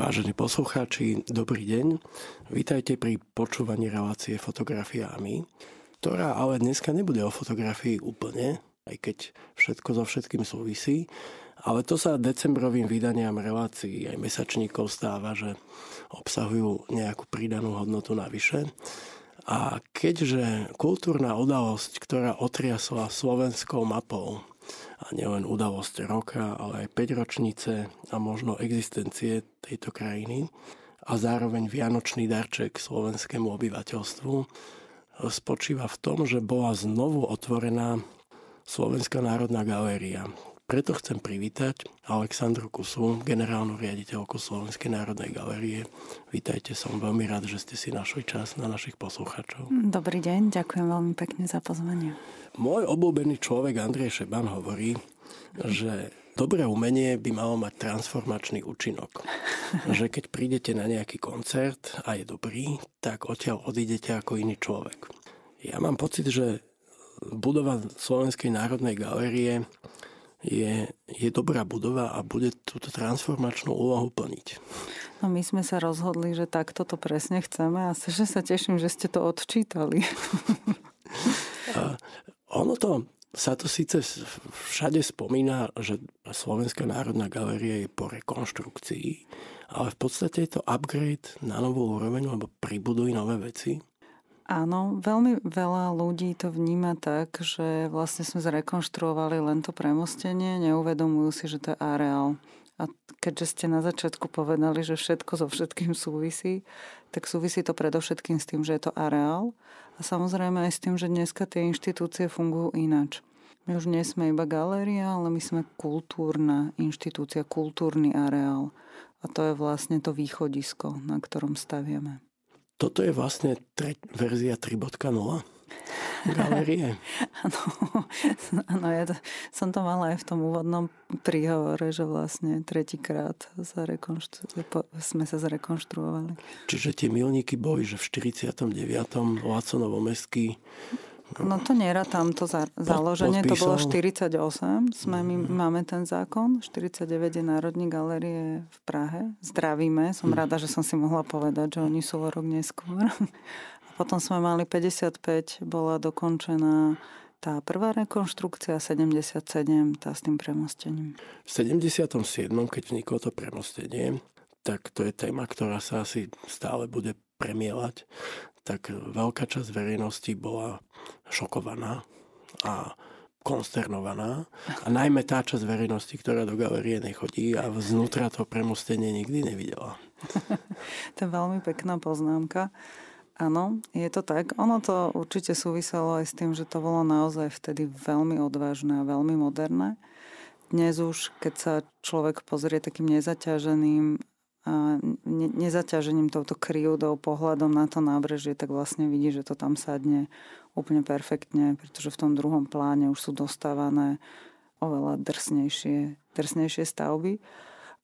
Vážení poslucháči, dobrý deň. Vítajte pri počúvaní relácie Fotografiami, ktorá ale dneska nebude o fotografii úplne, aj keď všetko so všetkým súvisí, ale to sa decembrovým vydaniam relácií aj mesačníkov stáva, že obsahujú nejakú pridanú hodnotu navyše. A keďže kultúrna udalosť, ktorá otriasla slovenskou mapou a nielen udalosť roka, ale aj 5 ročnice a možno existencie tejto krajiny. A zároveň vianočný darček slovenskému obyvateľstvu spočíva v tom, že bola znovu otvorená Slovenská národná galéria, preto chcem privítať Aleksandru Kusu, generálnu riaditeľku Slovenskej národnej galerie. Vítajte, som veľmi rád, že ste si našli čas na našich poslucháčov. Dobrý deň, ďakujem veľmi pekne za pozvanie. Môj obľúbený človek Andrej Šeban hovorí, že dobré umenie by malo mať transformačný účinok. že keď prídete na nejaký koncert a je dobrý, tak odtiaľ odídete ako iný človek. Ja mám pocit, že budova Slovenskej národnej galérie je, je dobrá budova a bude túto transformačnú úlohu plniť. No my sme sa rozhodli, že takto to presne chceme a že sa teším, že ste to odčítali. a ono to, sa to síce všade spomína, že Slovenská národná galéria je po rekonštrukcii, ale v podstate je to upgrade na novú úroveň, lebo pribudujú nové veci. Áno, veľmi veľa ľudí to vníma tak, že vlastne sme zrekonštruovali len to premostenie, neuvedomujú si, že to je areál. A keďže ste na začiatku povedali, že všetko so všetkým súvisí, tak súvisí to predovšetkým s tým, že je to areál a samozrejme aj s tým, že dneska tie inštitúcie fungujú inač. My už nie sme iba galéria, ale my sme kultúrna inštitúcia, kultúrny areál. A to je vlastne to východisko, na ktorom staviame. Toto je vlastne tre- verzia 3.0 galerie. Áno, áno ja to, som to mala aj v tom úvodnom príhovore, že vlastne tretíkrát sa sme sa zrekonštruovali. Čiže tie milníky boli, že v 49. Laco Novomestský No to tam to za, založenie, to bolo 48, sme, my mhm. máme ten zákon, 49 je Národní galerie v Prahe, zdravíme, som mhm. rada, že som si mohla povedať, že oni sú o rok neskôr. A potom sme mali 55, bola dokončená tá prvá rekonštrukcia, 77, tá s tým premostením. V 77, keď vzniklo to premostenie, tak to je téma, ktorá sa asi stále bude premielať tak veľká časť verejnosti bola šokovaná a konsternovaná. A najmä tá časť verejnosti, ktorá do galerie nechodí a vznútra to premostenie nikdy nevidela. to je veľmi pekná poznámka. Áno, je to tak. Ono to určite súviselo aj s tým, že to bolo naozaj vtedy veľmi odvážne a veľmi moderné. Dnes už, keď sa človek pozrie takým nezaťaženým a nezaťažením touto kryjúdou pohľadom na to nábrežie, tak vlastne vidí, že to tam sadne úplne perfektne, pretože v tom druhom pláne už sú dostávané oveľa drsnejšie, drsnejšie stavby.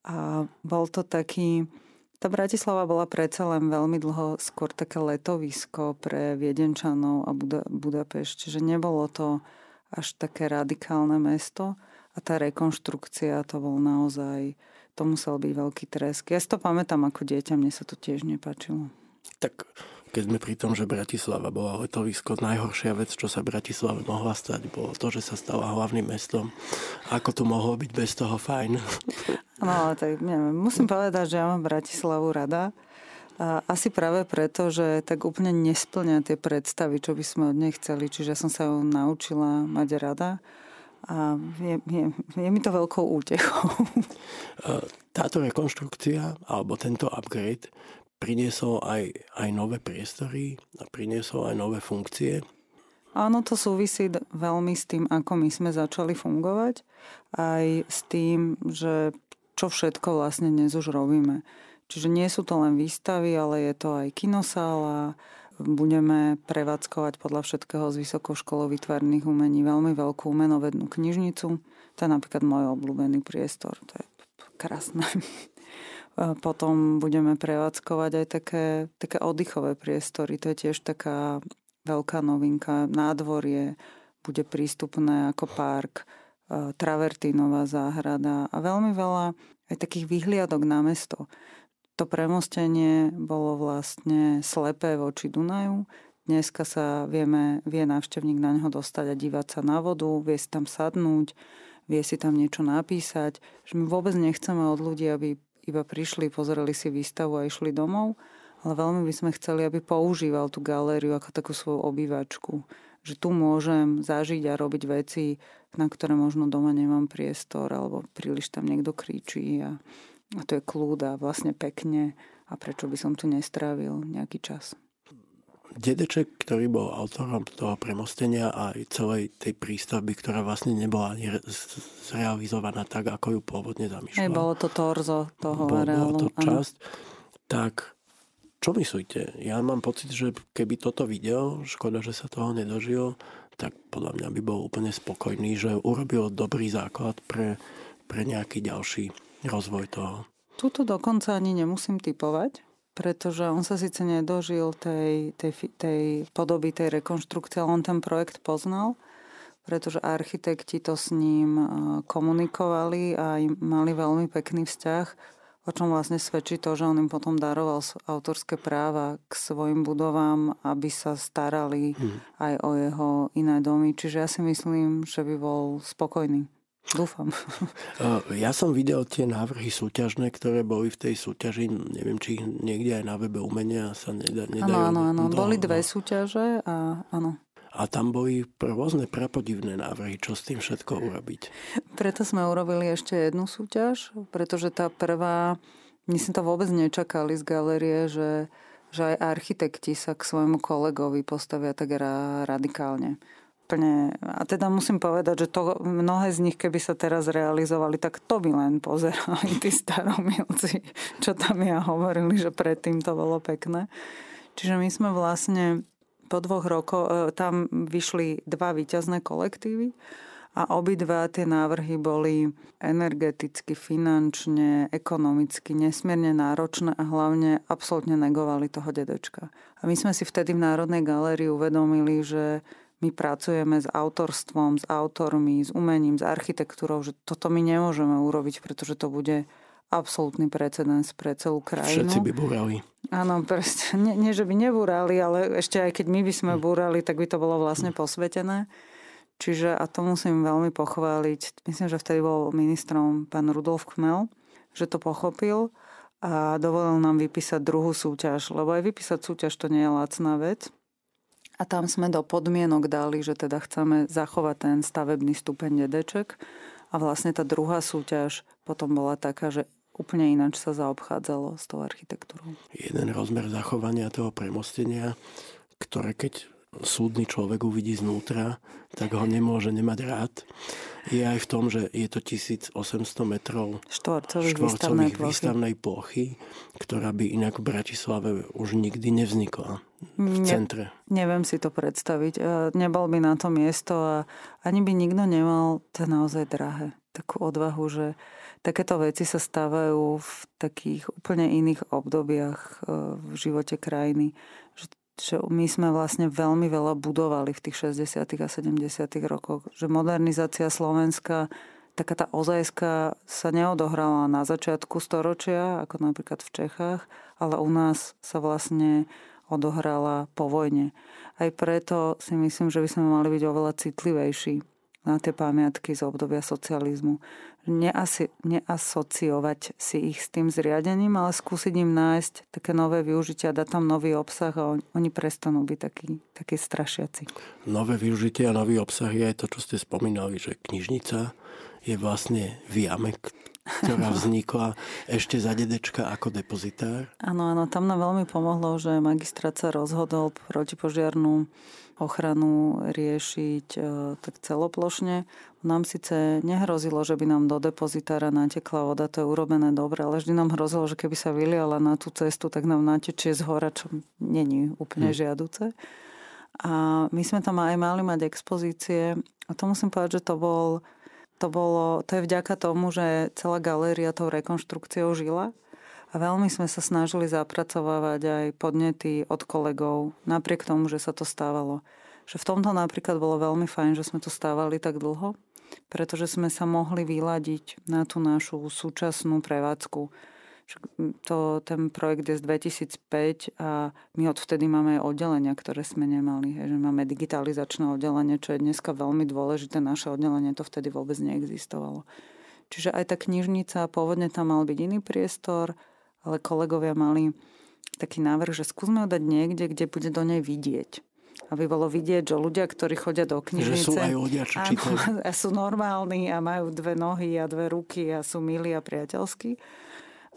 A bol to taký... Tá Bratislava bola predsa len veľmi dlho skôr také letovisko pre Viedenčanov a Buda, Budapešť, že nebolo to až také radikálne mesto a tá rekonštrukcia to bol naozaj to musel byť veľký tresk. Ja si to pamätám ako dieťa, mne sa to tiež nepáčilo. Tak keď sme pri tom, že Bratislava bola letovisko, najhoršia vec, čo sa Bratislave mohla stať, bolo to, že sa stala hlavným mestom. Ako to mohlo byť bez toho fajn? No, tak neviem, musím povedať, že ja mám Bratislavu rada. A asi práve preto, že tak úplne nesplňa tie predstavy, čo by sme od nej chceli. Čiže som sa ju naučila mať rada a je, je, je mi to veľkou útechou. Táto rekonštrukcia alebo tento upgrade priniesol aj, aj nové priestory a priniesol aj nové funkcie. Áno, to súvisí veľmi s tým, ako my sme začali fungovať, aj s tým, že čo všetko vlastne dnes už robíme. Čiže nie sú to len výstavy, ale je to aj kinosála, budeme prevádzkovať podľa všetkého z Vysokou školou výtvarných umení veľmi veľkú umenovednú knižnicu. To je napríklad môj obľúbený priestor. To je krásne. Potom budeme prevádzkovať aj také, také oddychové priestory. To je tiež taká veľká novinka. Nádvorie bude prístupné ako park, travertínová záhrada a veľmi veľa aj takých vyhliadok na mesto. To premostenie bolo vlastne slepé voči Dunaju. Dneska sa vieme, vie návštevník na neho dostať a dívať sa na vodu, vie si tam sadnúť, vie si tam niečo napísať. Že my vôbec nechceme od ľudí, aby iba prišli, pozreli si výstavu a išli domov, ale veľmi by sme chceli, aby používal tú galériu ako takú svoju obývačku. Že tu môžem zažiť a robiť veci, na ktoré možno doma nemám priestor, alebo príliš tam niekto kričí a a to je kľúd a vlastne pekne a prečo by som tu nestrávil nejaký čas. Dedeček, ktorý bol autorom toho premostenia a aj celej tej prístavby, ktorá vlastne nebola ani zrealizovaná tak, ako ju pôvodne zamýšľal. Aj bolo to torzo toho bolo, areálu. Bolo to časť. Tak čo myslíte? Ja mám pocit, že keby toto videl, škoda, že sa toho nedožil, tak podľa mňa by bol úplne spokojný, že urobil dobrý základ pre, pre nejaký ďalší rozvoj toho. Tuto dokonca ani nemusím typovať, pretože on sa síce nedožil tej, tej, tej podoby tej rekonštrukcie, ale on ten projekt poznal, pretože architekti to s ním komunikovali a mali veľmi pekný vzťah, o čom vlastne svedčí to, že on im potom daroval autorské práva k svojim budovám, aby sa starali hmm. aj o jeho iné domy. Čiže ja si myslím, že by bol spokojný. Dúfam. Ja som videl tie návrhy súťažné, ktoré boli v tej súťaži. Neviem, či ich niekde aj na webe umenia sa nedá, nedajú. Áno, áno, áno. Boli dve súťaže a áno. A tam boli rôzne prapodivné návrhy, čo s tým všetko urobiť. Preto sme urobili ešte jednu súťaž, pretože tá prvá, my sme to vôbec nečakali z galerie, že, že aj architekti sa k svojmu kolegovi postavia tak radikálne úplne... A teda musím povedať, že to mnohé z nich, keby sa teraz realizovali, tak to by len pozerali tí staromilci, čo tam ja hovorili, že predtým to bolo pekné. Čiže my sme vlastne po dvoch rokoch, e, tam vyšli dva výťazné kolektívy a obidva tie návrhy boli energeticky, finančne, ekonomicky nesmierne náročné a hlavne absolútne negovali toho dedečka. A my sme si vtedy v Národnej galérii uvedomili, že my pracujeme s autorstvom, s autormi, s umením, s architektúrou, že toto my nemôžeme urobiť, pretože to bude absolútny precedens pre celú krajinu. Všetci by búrali. Áno, proste, nie, nie, že by nebúrali, ale ešte aj keď my by sme hm. búrali, tak by to bolo vlastne posvetené. Čiže, a to musím veľmi pochváliť, myslím, že vtedy bol ministrom pán Rudolf Kmel, že to pochopil a dovolil nám vypísať druhú súťaž, lebo aj vypísať súťaž to nie je lacná vec. A tam sme do podmienok dali, že teda chceme zachovať ten stavebný stupeň dedeček. A vlastne tá druhá súťaž potom bola taká, že úplne ináč sa zaobchádzalo s tou architektúrou. Jeden rozmer zachovania toho premostenia, ktoré keď súdny človek uvidí znútra, tak ho nemôže nemať rád je aj v tom, že je to 1800 metrov štvorcových výstavnej, výstavnej plochy, ktorá by inak v Bratislave už nikdy nevznikla v ne, centre. Neviem si to predstaviť. E, nebol by na to miesto a ani by nikto nemal to naozaj drahé. Takú odvahu, že takéto veci sa stávajú v takých úplne iných obdobiach e, v živote krajiny. Že že my sme vlastne veľmi veľa budovali v tých 60. a 70. rokoch. Že modernizácia Slovenska, taká tá ozajská sa neodohrala na začiatku storočia, ako napríklad v Čechách, ale u nás sa vlastne odohrala po vojne. Aj preto si myslím, že by sme mali byť oveľa citlivejší na tie pamiatky z obdobia socializmu. Neasi, neasociovať si ich s tým zriadením, ale skúsiť im nájsť také nové využitia, dať tam nový obsah a on, oni prestanú byť takí, takí strašiaci. Nové využitie a nový obsah je aj to, čo ste spomínali, že knižnica je vlastne v jame, ktorá vznikla ešte za dedečka ako depozitár. Áno, áno, tam nám veľmi pomohlo, že magistrát sa rozhodol protipožiarnú ochranu riešiť e, tak celoplošne. Nám síce nehrozilo, že by nám do depozitára natekla voda, to je urobené dobre, ale vždy nám hrozilo, že keby sa vyliala na tú cestu, tak nám natečie z hora, čo není úplne hmm. žiaduce. A my sme tam aj mali mať expozície a to musím povedať, že to bol to, bolo, to je vďaka tomu, že celá galéria tou rekonštrukciou žila a veľmi sme sa snažili zapracovávať aj podnety od kolegov, napriek tomu, že sa to stávalo. Že v tomto napríklad bolo veľmi fajn, že sme to stávali tak dlho, pretože sme sa mohli vyladiť na tú našu súčasnú prevádzku. To, ten projekt je z 2005 a my odvtedy máme aj oddelenia, ktoré sme nemali. Že máme digitalizačné oddelenie, čo je dneska veľmi dôležité. Naše oddelenie to vtedy vôbec neexistovalo. Čiže aj tá knižnica, pôvodne tam mal byť iný priestor, ale kolegovia mali taký návrh, že skúsme ho dať niekde, kde bude do nej vidieť aby bolo vidieť, že ľudia, ktorí chodia do knižnice... Že sú aj ľudia, čo čítajú. A sú normálni a majú dve nohy a dve ruky a sú milí a priateľskí.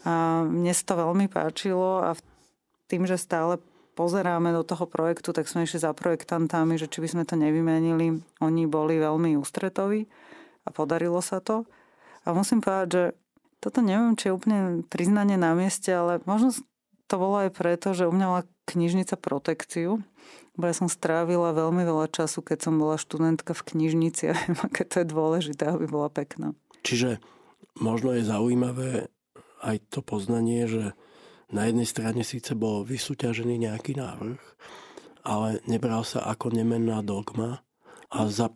A mne sa to veľmi páčilo a tým, že stále pozeráme do toho projektu, tak sme išli za projektantami, že či by sme to nevymenili. Oni boli veľmi ústretoví a podarilo sa to. A musím povedať, že toto neviem, či je úplne priznanie na mieste, ale možno to bolo aj preto, že u mňa mala knižnica protekciu, bo ja som strávila veľmi veľa času, keď som bola študentka v knižnici a viem, aké to je dôležité, aby bola pekná. Čiže možno je zaujímavé aj to poznanie, že na jednej strane síce bol vysúťažený nejaký návrh, ale nebral sa ako nemenná dogma a za,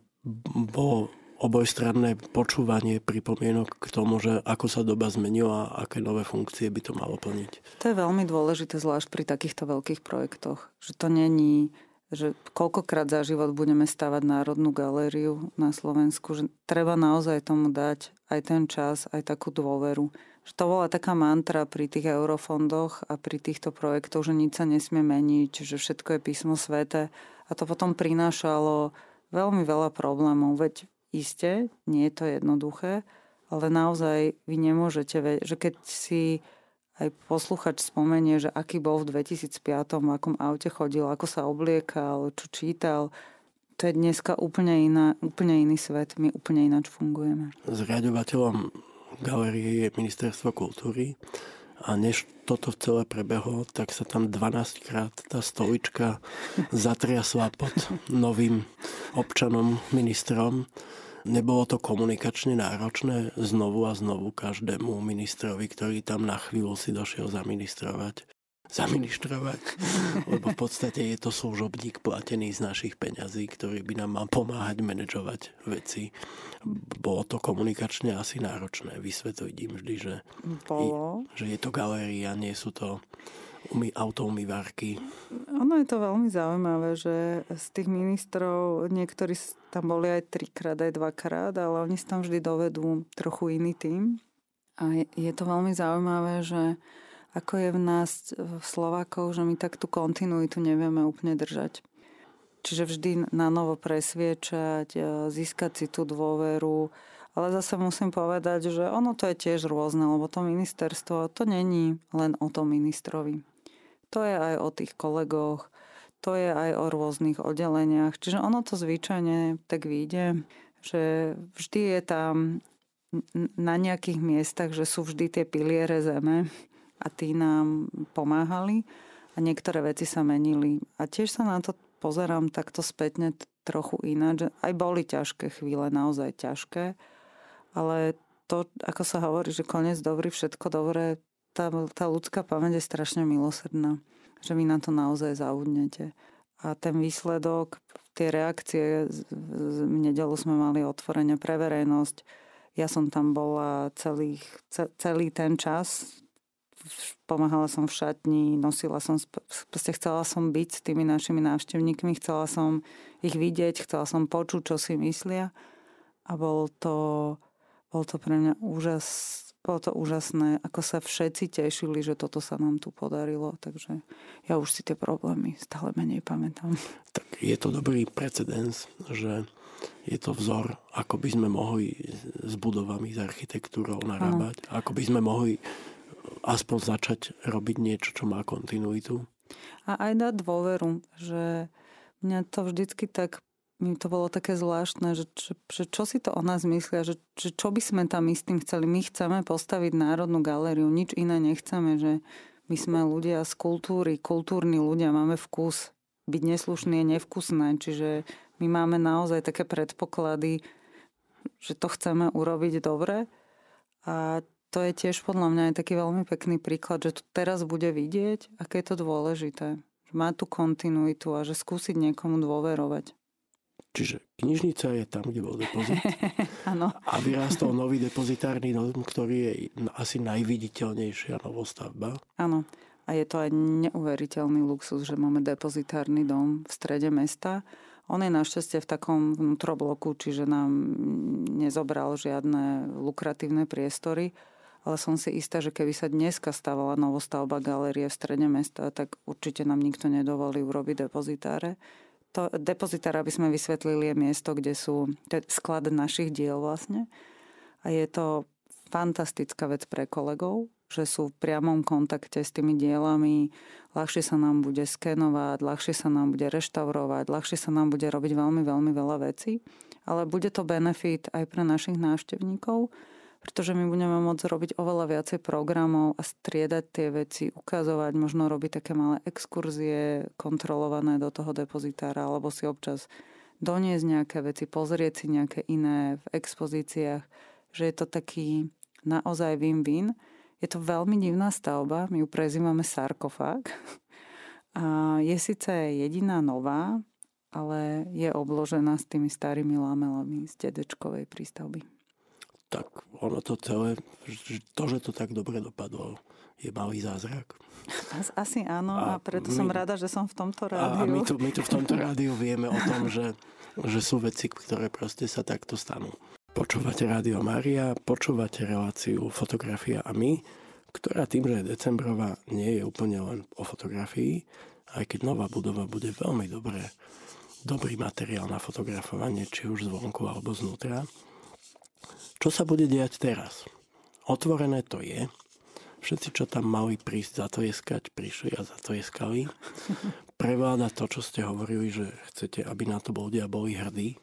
bolo obojstranné počúvanie pripomienok k tomu, že ako sa doba zmenila a aké nové funkcie by to malo plniť. To je veľmi dôležité, zvlášť pri takýchto veľkých projektoch, že to není že koľkokrát za život budeme stavať Národnú galériu na Slovensku, že treba naozaj tomu dať aj ten čas, aj takú dôveru. Že to bola taká mantra pri tých eurofondoch a pri týchto projektoch, že nič sa nesmie meniť, že všetko je písmo svete a to potom prinášalo veľmi veľa problémov. Veď iste, nie je to jednoduché, ale naozaj vy nemôžete, že keď si aj posluchač spomenie, že aký bol v 2005, v akom aute chodil, ako sa obliekal, čo čítal. To je dneska úplne, iná, úplne iný svet. My úplne ináč fungujeme. Zriadovateľom galerie je Ministerstvo kultúry a než toto celé prebehlo, tak sa tam 12 krát tá stolička zatriasla pod novým občanom, ministrom. Nebolo to komunikačne náročné znovu a znovu každému ministrovi, ktorý tam na chvíľu si došiel zaministrovať zaministrovať, lebo v podstate je to služobník platený z našich peňazí, ktorý by nám mal pomáhať manažovať veci. Bolo to komunikačne asi náročné vysvetliť im vždy, že, Bolo. že je to galéria, nie sú to umy, autoumývarky. Ono je to veľmi zaujímavé, že z tých ministrov niektorí tam boli aj trikrát, aj dvakrát, ale oni si tam vždy dovedú trochu iný tým. A je, je to veľmi zaujímavé, že ako je v nás, v Slovákov, že my tak tú kontinuitu nevieme úplne držať. Čiže vždy na novo presviečať, e, získať si tú dôveru, ale zase musím povedať, že ono to je tiež rôzne, lebo to ministerstvo, to není len o tom ministrovi. To je aj o tých kolegoch, to je aj o rôznych oddeleniach. Čiže ono to zvyčajne tak vyjde, že vždy je tam na nejakých miestach, že sú vždy tie piliere zeme a tí nám pomáhali a niektoré veci sa menili. A tiež sa na to pozerám takto spätne trochu ináč. Aj boli ťažké chvíle, naozaj ťažké, ale to, ako sa hovorí, že koniec dobrý, všetko dobré, tá, tá ľudská pamäť je strašne milosrdná, že vy na to naozaj zaudnete. A ten výsledok, tie reakcie, v nedelu sme mali otvorenie pre verejnosť, ja som tam bola celý, celý ten čas, pomáhala som v šatni, nosila som, proste chcela som byť s tými našimi návštevníkmi, chcela som ich vidieť, chcela som počuť, čo si myslia a bol to, bol to pre mňa úžas, bolo to úžasné, ako sa všetci tešili, že toto sa nám tu podarilo, takže ja už si tie problémy stále menej pamätám. Tak je to dobrý precedens, že je to vzor, ako by sme mohli s budovami, s architektúrou narábať, ano. ako by sme mohli aspoň začať robiť niečo, čo má kontinuitu. A aj dať dôveru, že mňa to vždycky tak mi to bolo také zvláštne, že, že, že čo si to o nás myslia, že, že čo by sme tam my s tým chceli. My chceme postaviť Národnú galériu, nič iné nechceme, že my sme ľudia z kultúry, kultúrni ľudia, máme vkus. Byť neslušný je nevkusné, čiže my máme naozaj také predpoklady, že to chceme urobiť dobre. A to je tiež podľa mňa aj taký veľmi pekný príklad, že to teraz bude vidieť, aké je to dôležité. Že má tu kontinuitu a že skúsiť niekomu dôverovať. Čiže knižnica je tam, kde bol depozit. Áno. a vyrástol nový depozitárny dom, ktorý je asi najviditeľnejšia novostavba. Áno. A je to aj neuveriteľný luxus, že máme depozitárny dom v strede mesta. On je našťastie v takom vnútrobloku, čiže nám nezobral žiadne lukratívne priestory, ale som si istá, že keby sa dneska stávala novostavba galérie v strede mesta, tak určite nám nikto nedovolí urobiť depozitáre. To depozitára, aby sme vysvetlili, je miesto, kde sú sklad našich diel vlastne. A je to fantastická vec pre kolegov, že sú v priamom kontakte s tými dielami, ľahšie sa nám bude skenovať, ľahšie sa nám bude reštaurovať, ľahšie sa nám bude robiť veľmi, veľmi veľa vecí. Ale bude to benefit aj pre našich návštevníkov, pretože my budeme môcť robiť oveľa viacej programov a striedať tie veci, ukazovať, možno robiť také malé exkurzie kontrolované do toho depozitára, alebo si občas doniesť nejaké veci, pozrieť si nejaké iné v expozíciách, že je to taký naozaj win-win je to veľmi divná stavba, my ju prezývame sarkofág. A je síce jediná nová, ale je obložená s tými starými lamelami z dedečkovej prístavby. Tak ono to celé, to, že to tak dobre dopadlo, je malý zázrak. Asi áno a, a preto my, som rada, že som v tomto rádiu. A my tu, my tu v tomto rádiu vieme o tom, že, že sú veci, ktoré proste sa takto stanú. Počúvate Rádio Maria, počúvate reláciu Fotografia a my, ktorá tým, že je decembrová, nie je úplne len o fotografii, aj keď nová budova bude veľmi dobré, dobrý materiál na fotografovanie, či už zvonku alebo znútra. Čo sa bude diať teraz? Otvorené to je. Všetci, čo tam mali prísť za to jeskať, prišli a za to jeskali. Prevláda to, čo ste hovorili, že chcete, aby na to ľudia boli hrdí.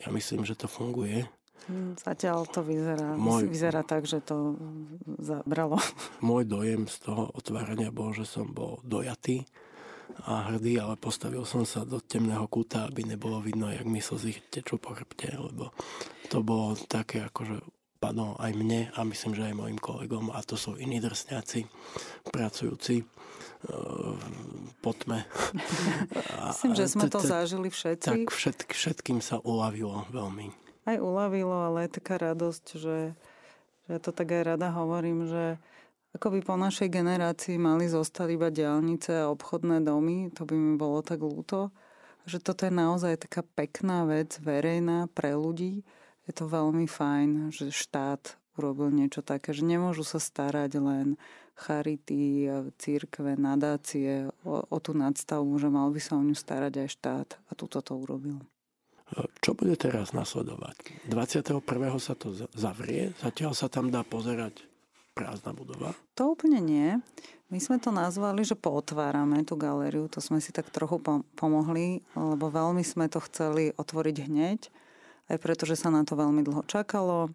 Ja myslím, že to funguje. Hm, zatiaľ to vyzerá, môj, vyzerá tak, že to zabralo. Môj dojem z toho otvárania bol, že som bol dojatý a hrdý, ale postavil som sa do temného kúta, aby nebolo vidno, jak mi slzy tečú po chrbte, lebo to bolo také akože padlo aj mne a myslím, že aj mojim kolegom a to sú iní drsňáci pracujúci e, po tme. Myslím, že sme to zažili všetci. Tak všetkým sa uľavilo veľmi aj uľavilo, ale je taká radosť, že, že ja to tak aj rada hovorím, že ako by po našej generácii mali zostať iba diálnice a obchodné domy, to by mi bolo tak ľúto. Že toto je naozaj taká pekná vec, verejná pre ľudí. Je to veľmi fajn, že štát urobil niečo také, že nemôžu sa starať len charity, církve, nadácie o, o tú nadstavbu, že mal by sa o ňu starať aj štát a túto to urobil. Čo bude teraz nasledovať? 21. sa to zavrie, zatiaľ sa tam dá pozerať prázdna budova? To úplne nie. My sme to nazvali, že pootvárame tú galériu, to sme si tak trochu pomohli, lebo veľmi sme to chceli otvoriť hneď, aj preto, že sa na to veľmi dlho čakalo,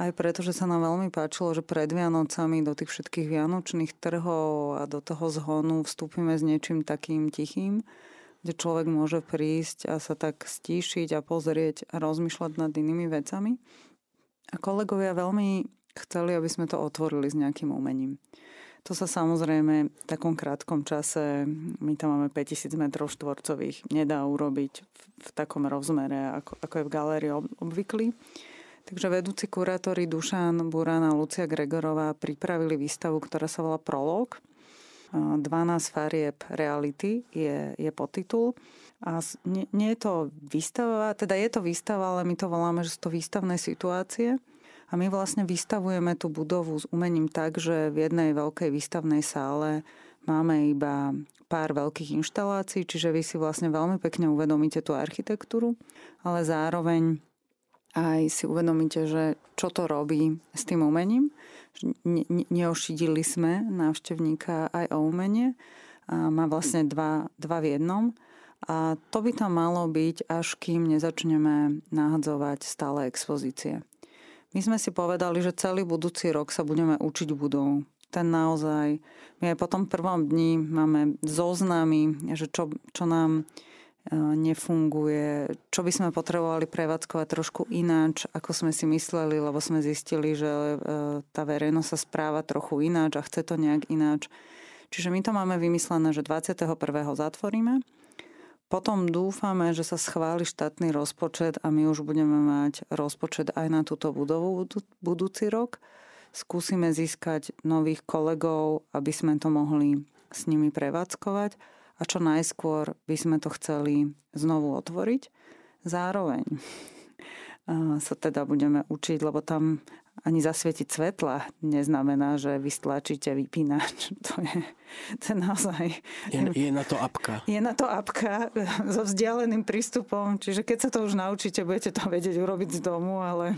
aj preto, že sa nám veľmi páčilo, že pred Vianocami do tých všetkých vianočných trhov a do toho zhonu vstúpime s niečím takým tichým, kde človek môže prísť a sa tak stíšiť a pozrieť a rozmýšľať nad inými vecami. A kolegovia veľmi chceli, aby sme to otvorili s nejakým umením. To sa samozrejme v takom krátkom čase, my tam máme 5000 m štvorcových, nedá urobiť v, v takom rozmere, ako, ako je v galérii ob, obvyklý. Takže vedúci kurátori Dušan Burán a Lucia Gregorová pripravili výstavu, ktorá sa volá Prolog 12 farieb reality je, je podtitul. A nie, nie je to výstava, teda je to výstava, ale my to voláme, že sú to výstavné situácie. A my vlastne vystavujeme tú budovu s umením tak, že v jednej veľkej výstavnej sále máme iba pár veľkých inštalácií, čiže vy si vlastne veľmi pekne uvedomíte tú architektúru, ale zároveň aj si uvedomíte, že čo to robí s tým umením ne, ne, neošidili sme návštevníka aj o umenie. A má vlastne dva, dva v jednom. A to by tam malo byť, až kým nezačneme nahadzovať stále expozície. My sme si povedali, že celý budúci rok sa budeme učiť budov. Ten naozaj, my aj po tom prvom dni máme zoznamy, že čo, čo nám E, nefunguje, čo by sme potrebovali prevádzkovať trošku ináč, ako sme si mysleli, lebo sme zistili, že e, tá verejnosť sa správa trochu ináč a chce to nejak ináč. Čiže my to máme vymyslené, že 21. zatvoríme, Potom dúfame, že sa schváli štátny rozpočet a my už budeme mať rozpočet aj na túto budovu budúci rok. Skúsime získať nových kolegov, aby sme to mohli s nimi prevádzkovať a čo najskôr by sme to chceli znovu otvoriť. Zároveň sa teda budeme učiť, lebo tam ani zasvietiť svetla neznamená, že vy stlačíte vypínač. To je, to je naozaj... Je, je na to apka. Je na to apka so vzdialeným prístupom, čiže keď sa to už naučíte, budete to vedieť urobiť z domu, ale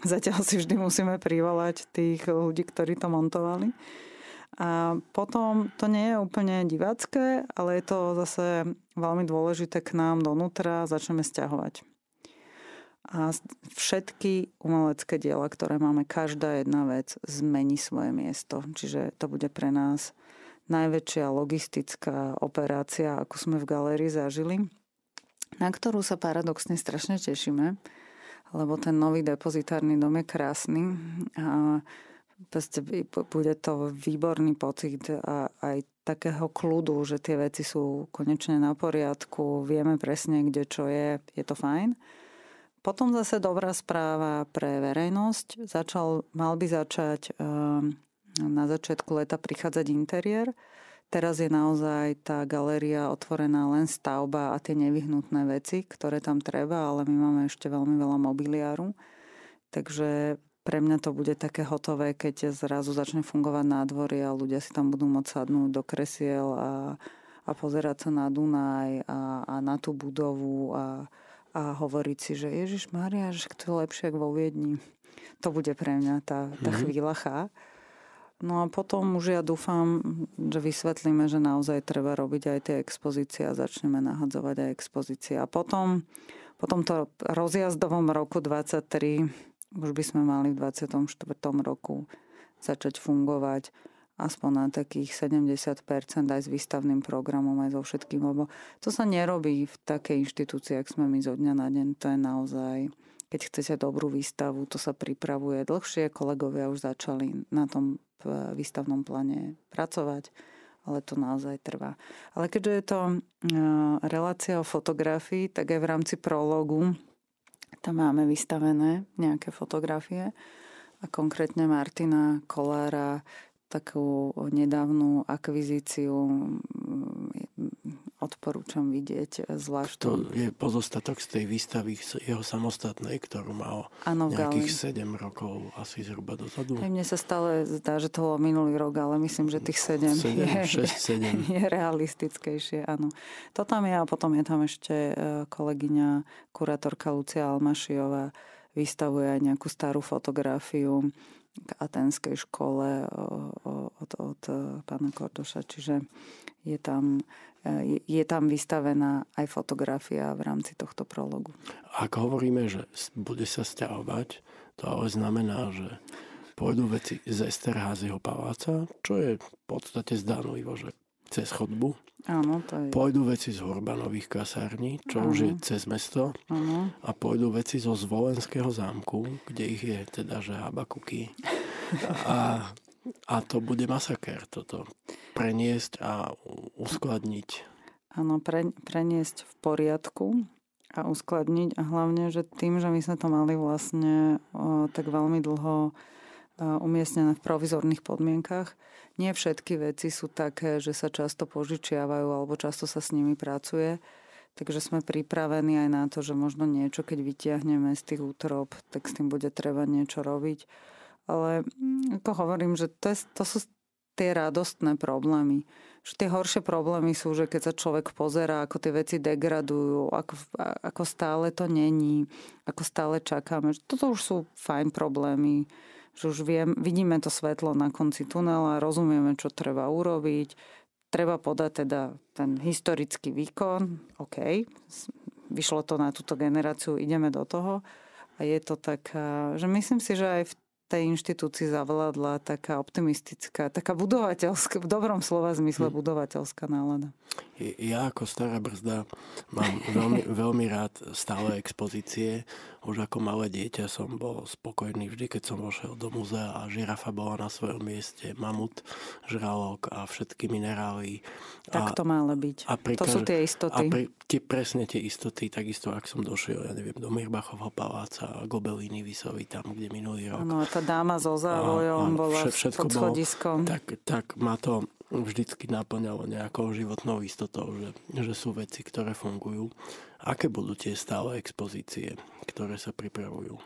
zatiaľ si vždy musíme privolať tých ľudí, ktorí to montovali. A potom to nie je úplne divácké, ale je to zase veľmi dôležité k nám donútra, začneme stiahovať. A všetky umelecké diela, ktoré máme, každá jedna vec zmení svoje miesto. Čiže to bude pre nás najväčšia logistická operácia, ako sme v galérii zažili, na ktorú sa paradoxne strašne tešíme, lebo ten nový depozitárny dom je krásny a Proste bude to výborný pocit a aj takého kľudu, že tie veci sú konečne na poriadku, vieme presne, kde čo je, je to fajn. Potom zase dobrá správa pre verejnosť. Začal, mal by začať ehm, na začiatku leta prichádzať interiér. Teraz je naozaj tá galéria otvorená len stavba a tie nevyhnutné veci, ktoré tam treba, ale my máme ešte veľmi veľa mobiliáru. Takže pre mňa to bude také hotové, keď zrazu začne fungovať nádvorie a ľudia si tam budú môcť sadnúť do kresiel a, a pozerať sa na Dunaj a, a na tú budovu a, a hovoriť si, že Ježiš Maria, že to je lepšie ako vo Viedni. To bude pre mňa tá, tá mm-hmm. chvíľa chá. No a potom už ja dúfam, že vysvetlíme, že naozaj treba robiť aj tie expozície a začneme nahadzovať aj expozície. A potom, potom to rozjazdovom roku 23 už by sme mali v 24. roku začať fungovať aspoň na takých 70% aj s výstavným programom, aj so všetkým, lebo to sa nerobí v takej inštitúcii, ak sme my zo dňa na deň. To je naozaj, keď chcete dobrú výstavu, to sa pripravuje dlhšie. Kolegovia už začali na tom výstavnom pláne pracovať, ale to naozaj trvá. Ale keďže je to e, relácia o fotografii, tak aj v rámci prologu tam máme vystavené nejaké fotografie a konkrétne Martina Kolára takú nedávnu akvizíciu odporúčam vidieť zvlášť. To je pozostatok z tej výstavy jeho samostatnej, ktorú mal ano, nejakých 7 rokov asi zhruba dozadu. Aj mne sa stále zdá, že to bolo minulý rok, ale myslím, že tých 7, 7 je, 6, 7. je realistickejšie. Áno. To tam je a potom je tam ešte e, kolegyňa, kurátorka Lucia Almašiová, vystavuje aj nejakú starú fotografiu k atenskej škole od, od pána Kordoša. Čiže je tam, je, je tam vystavená aj fotografia v rámci tohto prologu. Ak hovoríme, že bude sa stiahovať, to ale znamená, že pôjdu veci z Esterházyho paláca, čo je v podstate zdanlivo, že cez chodbu. Áno, to je... Pôjdu veci z Horbanových kasární, čo Áno. už je cez mesto. Áno. A pôjdu veci zo Zvolenského zámku, kde ich je teda, že habakuky. A, a to bude masaker toto. Preniesť a uskladniť. Áno, pre, preniesť v poriadku a uskladniť. A hlavne, že tým, že my sme to mali vlastne o, tak veľmi dlho umiestnené v provizorných podmienkach, nie všetky veci sú také, že sa často požičiavajú alebo často sa s nimi pracuje. Takže sme pripravení aj na to, že možno niečo, keď vytiahneme z tých útrob, tak s tým bude treba niečo robiť. Ale mm, ako hovorím, že to, je, to sú tie radostné problémy. Že tie horšie problémy sú, že keď sa človek pozera, ako tie veci degradujú, ako, ako stále to není, ako stále čakáme. Toto už sú fajn problémy že už viem, vidíme to svetlo na konci tunela, rozumieme, čo treba urobiť, treba podať teda ten historický výkon, OK, vyšlo to na túto generáciu, ideme do toho. A je to tak, že myslím si, že aj v tej inštitúcii zavládla taká optimistická, taká budovateľská, v dobrom slova zmysle hm. budovateľská nálada. Ja ako stará brzda mám veľmi, veľmi rád stále expozície. Už ako malé dieťa som bol spokojný vždy, keď som vošiel do muzea a žirafa bola na svojom mieste, mamut, žralok a všetky minerály. Tak to má byť. A pri, to sú tie istoty. A pri, tie, presne tie istoty, takisto ak som došiel, ja neviem, do Mirbachovho paláca a Gobeliny Vysovy, tam, kde minulý rok. No, tá dáma so závojom a, a bola všetko pod schodiskom. Bolo, tak, tak ma to vždycky naplňalo nejakou životnou istotou, že, že sú veci, ktoré fungujú. Aké budú tie stále expozície, ktoré sa pripravujú?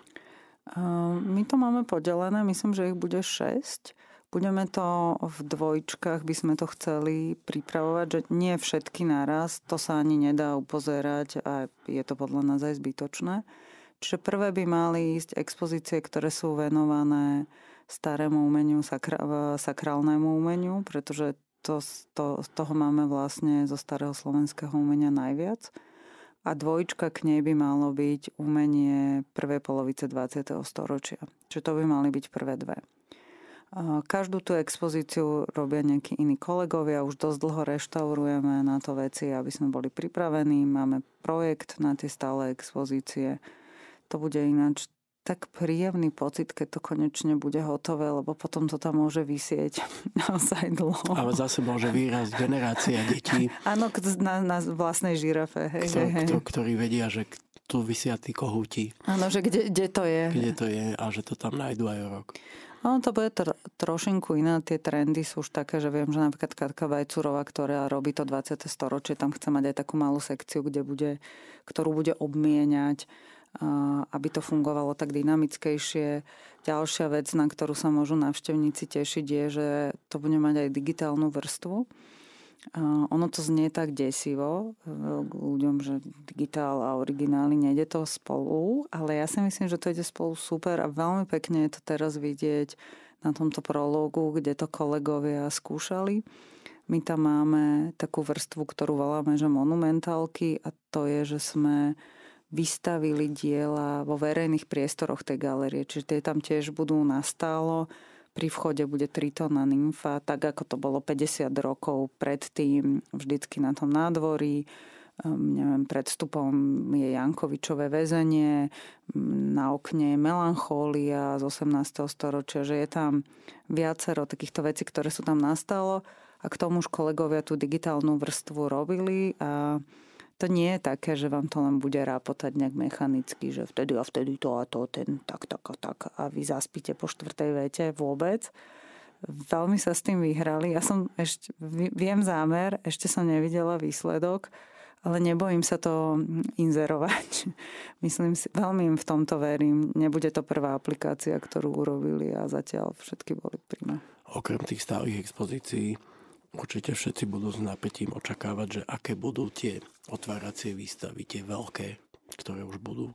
My to máme podelené, myslím, že ich bude 6. Budeme to v dvojčkách, by sme to chceli pripravovať, že nie všetky naraz, to sa ani nedá upozerať a je to podľa nás aj zbytočné. Čiže prvé by mali ísť expozície, ktoré sú venované starému umeniu, sakra, sakrálnemu umeniu, pretože to, to, toho máme vlastne zo starého slovenského umenia najviac. A dvojčka k nej by malo byť umenie prvej polovice 20. storočia. Čiže to by mali byť prvé dve. Každú tú expozíciu robia nejakí iní kolegovia, už dosť dlho reštaurujeme na to veci, aby sme boli pripravení. Máme projekt na tie stále expozície. To bude ináč tak príjemný pocit, keď to konečne bude hotové, lebo potom to tam môže vysieť naozaj dlho. Ale zase môže výrazť generácia detí. Áno, na, na vlastnej žirafe. Hej, kto, hej. Kto, ktorí vedia, že tu vysia tí kohúti. Áno, že kde, kde to je. Kde to je a že to tam nájdu aj rok. Ono to bude tr- trošinku iné. Tie trendy sú už také, že viem, že napríklad Katka Vajcurová, ktorá robí to 20. storočie, tam chce mať aj takú malú sekciu, kde bude, ktorú bude obmieniať aby to fungovalo tak dynamickejšie. Ďalšia vec, na ktorú sa môžu návštevníci tešiť, je, že to bude mať aj digitálnu vrstvu. Ono to znie tak desivo e, k ľuďom, že digitál a originály nejde to spolu, ale ja si myslím, že to ide spolu super a veľmi pekne je to teraz vidieť na tomto prologu, kde to kolegovia skúšali. My tam máme takú vrstvu, ktorú voláme, že monumentálky a to je, že sme vystavili diela vo verejných priestoroch tej galerie. Čiže tie tam tiež budú nastálo. Pri vchode bude tritónna nymfa, tak ako to bolo 50 rokov predtým, vždycky na tom nádvorí. Um, neviem, pred vstupom je Jankovičové väzenie, na okne je melanchólia z 18. storočia, že je tam viacero takýchto vecí, ktoré sú tam nastalo a k tomu už kolegovia tú digitálnu vrstvu robili a to nie je také, že vám to len bude rápotať nejak mechanicky, že vtedy a vtedy to a to, ten tak, tak a tak a vy zaspíte po štvrtej vete vôbec. Veľmi sa s tým vyhrali. Ja som ešte, viem zámer, ešte som nevidela výsledok, ale nebojím sa to inzerovať. Myslím si, veľmi im v tomto verím. Nebude to prvá aplikácia, ktorú urobili a zatiaľ všetky boli príjme. Okrem tých stálych expozícií Určite všetci budú s napätím očakávať, že aké budú tie otváracie výstavy, tie veľké, ktoré už budú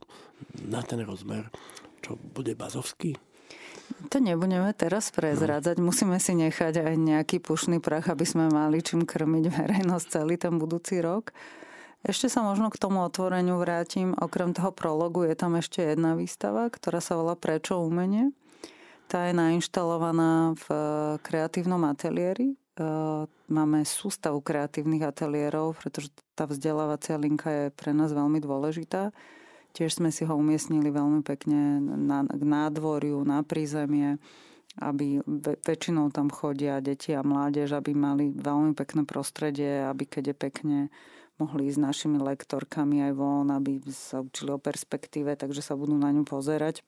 na ten rozmer, čo bude bazovský. To nebudeme teraz prezrádzať. No. Musíme si nechať aj nejaký pušný prach, aby sme mali čím krmiť verejnosť celý ten budúci rok. Ešte sa možno k tomu otvoreniu vrátim. Okrem toho prologu je tam ešte jedna výstava, ktorá sa volá Prečo umenie. Tá je nainštalovaná v kreatívnom ateliéri máme sústavu kreatívnych ateliérov, pretože tá vzdelávacia linka je pre nás veľmi dôležitá. Tiež sme si ho umiestnili veľmi pekne na, k nádvoriu, na prízemie, aby väčšinou tam chodia deti a mládež, aby mali veľmi pekné prostredie, aby keď je pekne mohli ísť s našimi lektorkami aj von, aby sa učili o perspektíve, takže sa budú na ňu pozerať.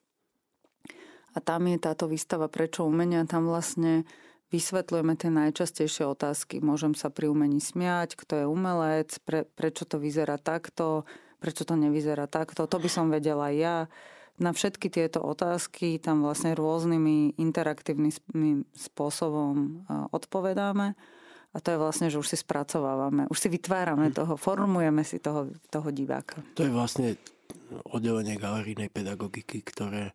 A tam je táto výstava Prečo umenia, tam vlastne vysvetľujeme tie najčastejšie otázky. Môžem sa pri umení smiať, kto je umelec, pre, prečo to vyzerá takto, prečo to nevyzerá takto. To by som vedela ja. Na všetky tieto otázky tam vlastne rôznymi interaktívnym spôsobom odpovedáme. A to je vlastne, že už si spracovávame, už si vytvárame hm. toho, formujeme si toho, toho diváka. To je vlastne oddelenie galerijnej pedagogiky, ktoré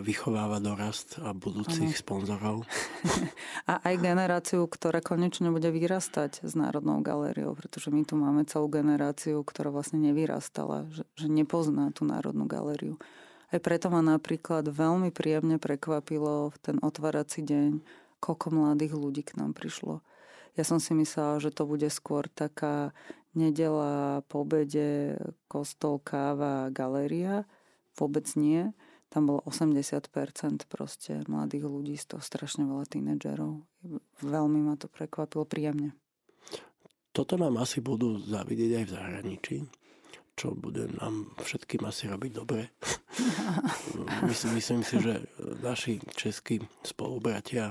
vychováva dorast a budúcich ano. sponzorov. A aj generáciu, ktorá konečne bude vyrastať s Národnou galériou, pretože my tu máme celú generáciu, ktorá vlastne nevyrastala, že, že nepozná tú Národnú galériu. Aj preto ma napríklad veľmi príjemne prekvapilo v ten otvárací deň, koľko mladých ľudí k nám prišlo. Ja som si myslela, že to bude skôr taká nedela, po obede, kostol, káva, galéria. Vôbec nie. Tam bolo 80% proste mladých ľudí, z toho strašne veľa tínedžerov. Veľmi ma to prekvapilo príjemne. Toto nám asi budú zavidieť aj v zahraničí, čo bude nám všetkým asi robiť dobre. myslím, myslím si, že naši českí spolubratia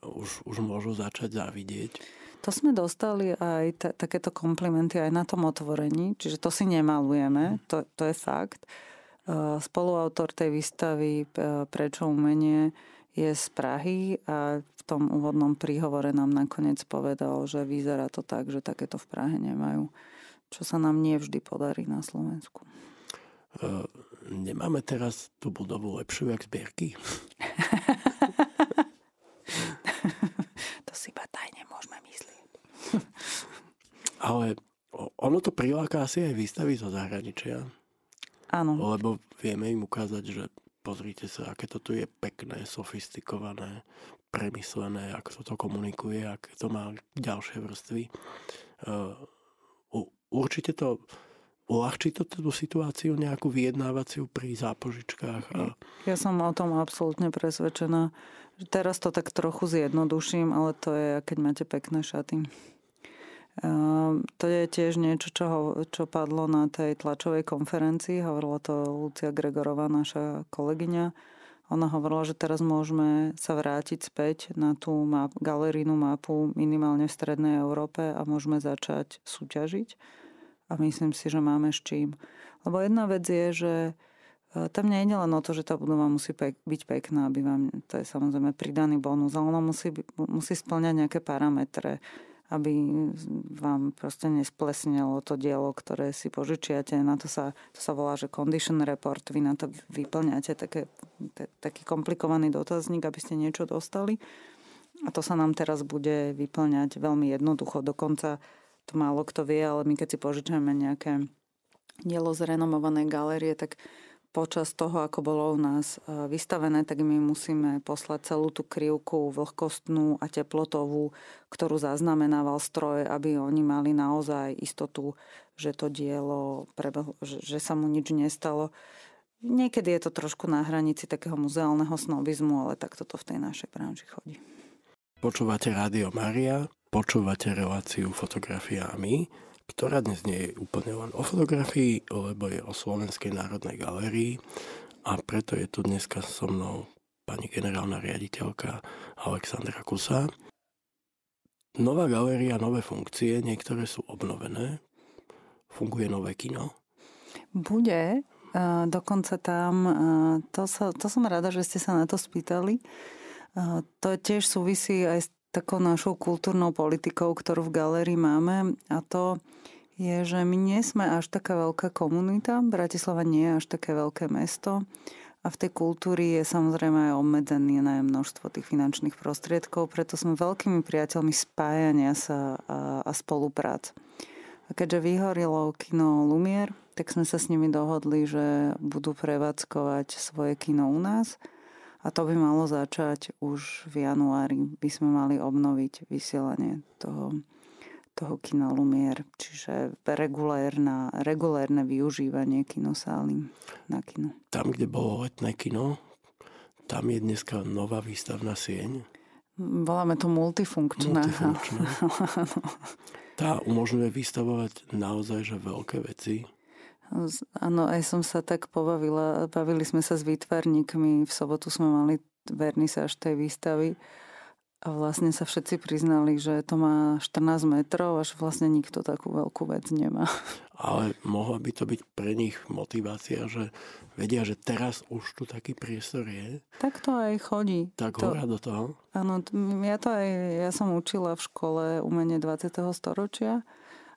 už, už môžu začať závidieť. To sme dostali aj t- takéto komplimenty aj na tom otvorení, čiže to si nemalujeme, to, to je fakt. Spoluautor tej výstavy Prečo umenie je z Prahy a v tom úvodnom príhovore nám nakoniec povedal, že vyzerá to tak, že takéto v Prahe nemajú, čo sa nám nie vždy podarí na Slovensku. Uh, nemáme teraz tú budovu lepšiu jak zbierky? to si iba tajne môžeme myslieť. Ale ono to priláka asi aj výstavy zo zahraničia. Áno. Lebo vieme im ukázať, že pozrite sa, aké to tu je pekné, sofistikované, premyslené, ako sa to komunikuje, aké to má ďalšie vrstvy. Uh, určite to uľahčí to tú situáciu nejakú vyjednávaciu pri zápožičkách? A... Ja som o tom absolútne presvedčená. Teraz to tak trochu zjednoduším, ale to je, keď máte pekné šaty. Ehm, to je tiež niečo, čo, čo padlo na tej tlačovej konferencii. Hovorila to Lucia Gregorová, naša kolegyňa. Ona hovorila, že teraz môžeme sa vrátiť späť na tú map, galerínu mapu minimálne v Strednej Európe a môžeme začať súťažiť. A myslím si, že máme s čím. Lebo jedna vec je, že e, tam nie je len o to, že tá budova musí pek- byť pekná, aby vám, to je samozrejme pridaný bonus, ale ona musí, musí splňať nejaké parametre aby vám proste nesplesnilo to dielo, ktoré si požičiate. Na to sa, to sa volá, že condition report. Vy na to vyplňate také, te, taký komplikovaný dotazník, aby ste niečo dostali. A to sa nám teraz bude vyplňať veľmi jednoducho. Dokonca to málo kto vie, ale my keď si požičame nejaké dielo z renomovanej galérie, tak počas toho, ako bolo u nás e, vystavené, tak my musíme poslať celú tú krivku vlhkostnú a teplotovú, ktorú zaznamenával stroj, aby oni mali naozaj istotu, že to dielo prebehlo, že, sa mu nič nestalo. Niekedy je to trošku na hranici takého muzeálneho snobizmu, ale takto to v tej našej branži chodí. Počúvate Rádio Maria, počúvate reláciu Fotografia a my ktorá dnes nie je úplne len o fotografii, lebo je o Slovenskej národnej galérii a preto je tu dneska so mnou pani generálna riaditeľka Alexandra Kusa. Nová galéria, nové funkcie, niektoré sú obnovené. Funguje nové kino? Bude. Dokonca tam, to, sa, to som rada, že ste sa na to spýtali. To tiež súvisí aj s takou našou kultúrnou politikou, ktorú v galérii máme a to je, že my nie sme až taká veľká komunita. Bratislava nie je až také veľké mesto a v tej kultúry je samozrejme aj obmedzené množstvo tých finančných prostriedkov, preto sme veľkými priateľmi spájania sa a, a spoluprác. A keďže vyhorilo kino Lumier, tak sme sa s nimi dohodli, že budú prevádzkovať svoje kino u nás – a to by malo začať už v januári. By sme mali obnoviť vysielanie toho, toho kina Lumier, čiže regulérna, regulérne využívanie kinosály na kino. Tam, kde bolo letné kino, tam je dneska nová výstavná sieň. Voláme to multifunkčná. multifunkčná. Tá umožňuje vystavovať naozaj že veľké veci Áno, aj som sa tak pobavila. Bavili sme sa s výtvarníkmi. V sobotu sme mali vernisáž tej výstavy a vlastne sa všetci priznali, že to má 14 metrov, až vlastne nikto takú veľkú vec nemá. Ale mohla by to byť pre nich motivácia, že vedia, že teraz už tu taký priestor je. Tak to aj chodí. Tak to, hora do toho. Áno, ja to aj, ja som učila v škole umenie 20. storočia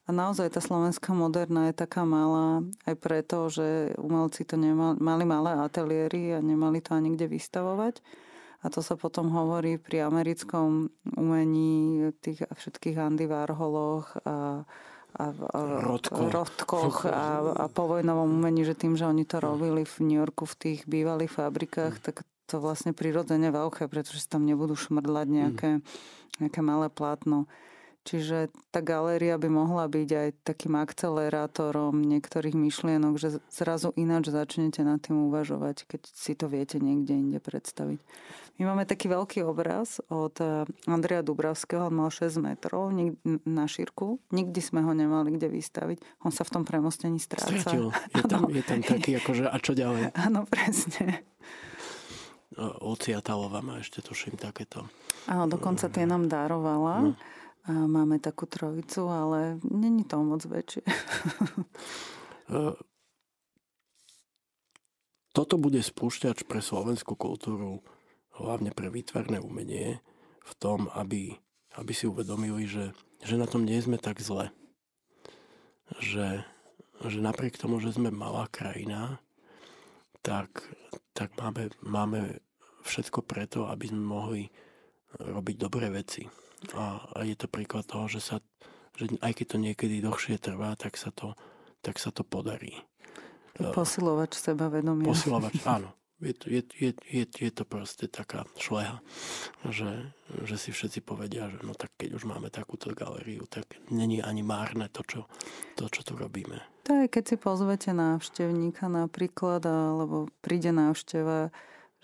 a naozaj tá slovenská moderna je taká malá aj preto, že umelci to nemali, mali malé ateliéry a nemali to ani kde vystavovať. A to sa potom hovorí pri americkom umení tých všetkých Andy Warholoch a, a a Rodko. rodkoch a, a povojnovom umení, že tým, že oni to robili v New Yorku v tých bývalých fabrikách, tak to vlastne prirodzene veľké, pretože tam nebudú šmrdlať nejaké, nejaké malé plátno. Čiže tá galéria by mohla byť aj takým akcelerátorom niektorých myšlienok, že zrazu ináč začnete nad tým uvažovať, keď si to viete niekde inde predstaviť. My máme taký veľký obraz od eh, Andreja Dubravského, on mal 6 metrov na šírku. Nikdy sme ho nemali kde vystaviť. On sa v tom premostení stráca. Stratil. Je tam, je tam taký, akože, a čo ďalej? Áno, presne. Ociatalova má ešte tuším takéto. Áno, dokonca tie nám darovala. No a máme takú trojicu, ale není to moc väčšie. Toto bude spúšťač pre slovenskú kultúru, hlavne pre výtvarné umenie, v tom, aby, aby si uvedomili, že, že na tom nie sme tak zle. Že, že napriek tomu, že sme malá krajina, tak, tak máme, máme všetko preto, aby sme mohli robiť dobré veci. A, a je to príklad toho, že, sa, že aj keď to niekedy dlhšie trvá, tak sa to, tak sa to podarí. Posilovač sebavedomia. Posilovač, áno. Je to, je, je, je, je to proste taká šleha, že, že si všetci povedia, že no tak keď už máme takúto galériu, tak není ani márne to, čo, to, čo tu robíme. To je, keď si pozvete návštevníka napríklad, alebo príde návšteva,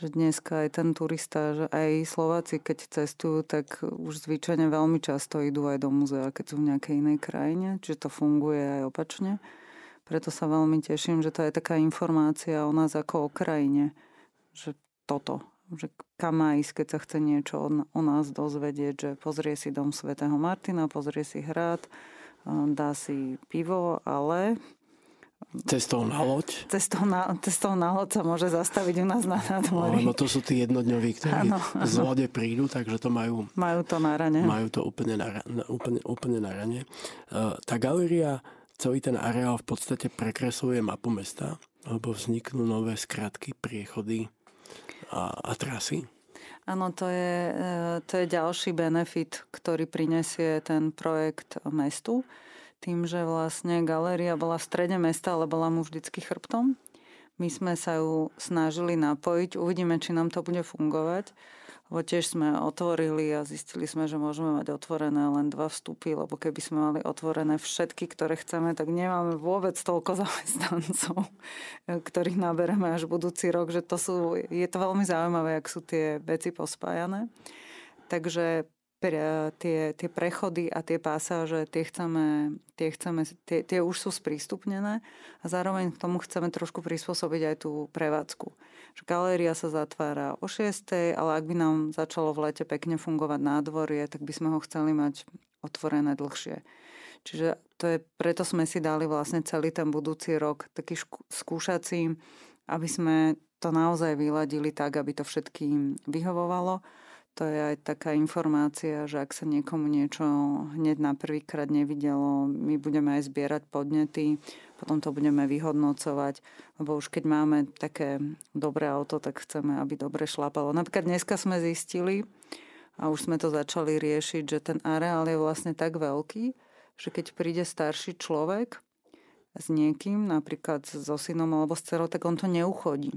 že dneska aj ten turista, že aj Slováci, keď cestujú, tak už zvyčajne veľmi často idú aj do muzea, keď sú v nejakej inej krajine, čiže to funguje aj opačne. Preto sa veľmi teším, že to je taká informácia o nás ako o krajine, že toto, že kam má ísť, keď sa chce niečo o nás dozvedieť, že pozrie si dom svätého Martina, pozrie si hrad, dá si pivo, ale Cestou na loď? Cestou na, cestou na loď sa môže zastaviť u nás na nadmori. No, to sú tí jednodňoví, ktorí ano, z lode prídu, takže to majú... Majú to na rane. Majú to úplne na, úplne, úplne na rane. Uh, tá galéria, celý ten areál v podstate prekresluje mapu mesta, lebo vzniknú nové skratky, priechody a, a trasy. Áno, to je, e, to je ďalší benefit, ktorý prinesie ten projekt mestu tým, že vlastne galéria bola v strede mesta, ale bola mu vždycky chrbtom. My sme sa ju snažili napojiť, uvidíme, či nám to bude fungovať. Lebo tiež sme otvorili a zistili sme, že môžeme mať otvorené len dva vstupy, lebo keby sme mali otvorené všetky, ktoré chceme, tak nemáme vôbec toľko zamestnancov, ktorých nabereme až budúci rok. Že to sú, je to veľmi zaujímavé, ak sú tie veci pospájané. Takže tie, tie prechody a tie pasáže, tie, chceme, tie, chceme, tie, tie už sú sprístupnené a zároveň k tomu chceme trošku prispôsobiť aj tú prevádzku. Že galéria sa zatvára o 6, ale ak by nám začalo v lete pekne fungovať nádvorie, tak by sme ho chceli mať otvorené dlhšie. Čiže to je, preto sme si dali vlastne celý ten budúci rok taký skúšací, aby sme to naozaj vyladili tak, aby to všetkým vyhovovalo to je aj taká informácia, že ak sa niekomu niečo hneď na prvýkrát nevidelo, my budeme aj zbierať podnety, potom to budeme vyhodnocovať, lebo už keď máme také dobré auto, tak chceme, aby dobre šlapalo. Napríklad dneska sme zistili, a už sme to začali riešiť, že ten areál je vlastne tak veľký, že keď príde starší človek s niekým, napríklad so synom alebo s dcerou, tak on to neuchodí.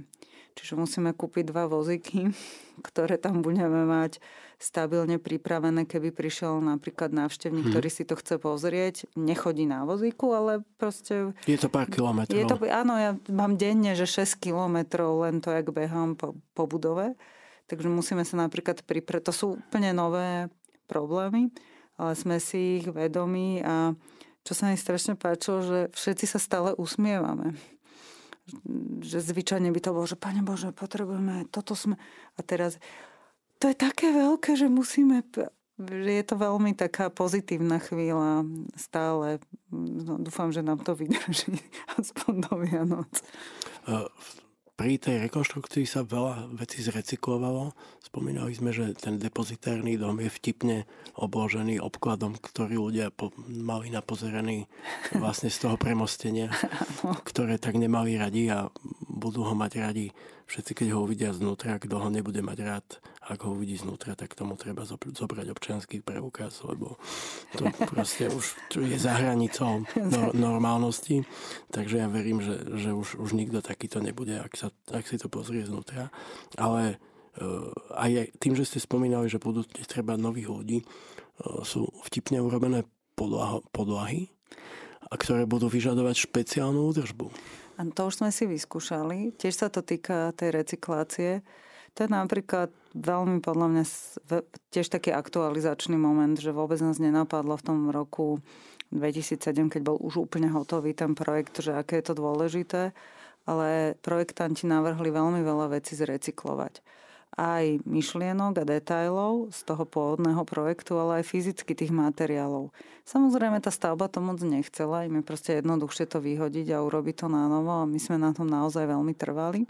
Čiže musíme kúpiť dva voziky, ktoré tam budeme mať stabilne pripravené, keby prišiel napríklad návštevník, hmm. ktorý si to chce pozrieť. Nechodí na vozíku, ale proste... Je to pár kilometrov. Je to, áno, ja mám denne, že 6 kilometrov len to, jak behám po, po budove. Takže musíme sa napríklad pripraviť. To sú úplne nové problémy, ale sme si ich vedomí a čo sa mi strašne páčilo, že všetci sa stále usmievame že zvyčajne by to bolo, že Pane Bože, potrebujeme, toto sme. A teraz to je také veľké, že musíme je to veľmi taká pozitívna chvíľa stále. No, dúfam, že nám to vydrží aspoň do Vianoc pri tej rekonštrukcii sa veľa vecí zrecyklovalo. Spomínali sme, že ten depozitárny dom je vtipne obložený obkladom, ktorý ľudia po, mali napozeraný vlastne z toho premostenia, ktoré tak nemali radi a budú ho mať radi všetci, keď ho uvidia znútra, kto ho nebude mať rád ak ho uvidí znútra, tak tomu treba zobrať občianský preukaz, lebo to proste už je za hranicou no, normálnosti. Takže ja verím, že, že už, už nikto takýto nebude, ak, sa, ak si to pozrie znútra. Ale uh, aj tým, že ste spomínali, že budú treba nových ľudí, uh, sú vtipne urobené podlahy, a ktoré budú vyžadovať špeciálnu údržbu. A to už sme si vyskúšali. Tiež sa to týka tej recyklácie. To je napríklad veľmi podľa mňa tiež taký aktualizačný moment, že vôbec nás nenapadlo v tom roku 2007, keď bol už úplne hotový ten projekt, že aké je to dôležité, ale projektanti navrhli veľmi veľa vecí zrecyklovať aj myšlienok a detajlov z toho pôvodného projektu, ale aj fyzicky tých materiálov. Samozrejme, tá stavba to moc nechcela, im je proste jednoduchšie to vyhodiť a urobiť to na novo a my sme na tom naozaj veľmi trvali.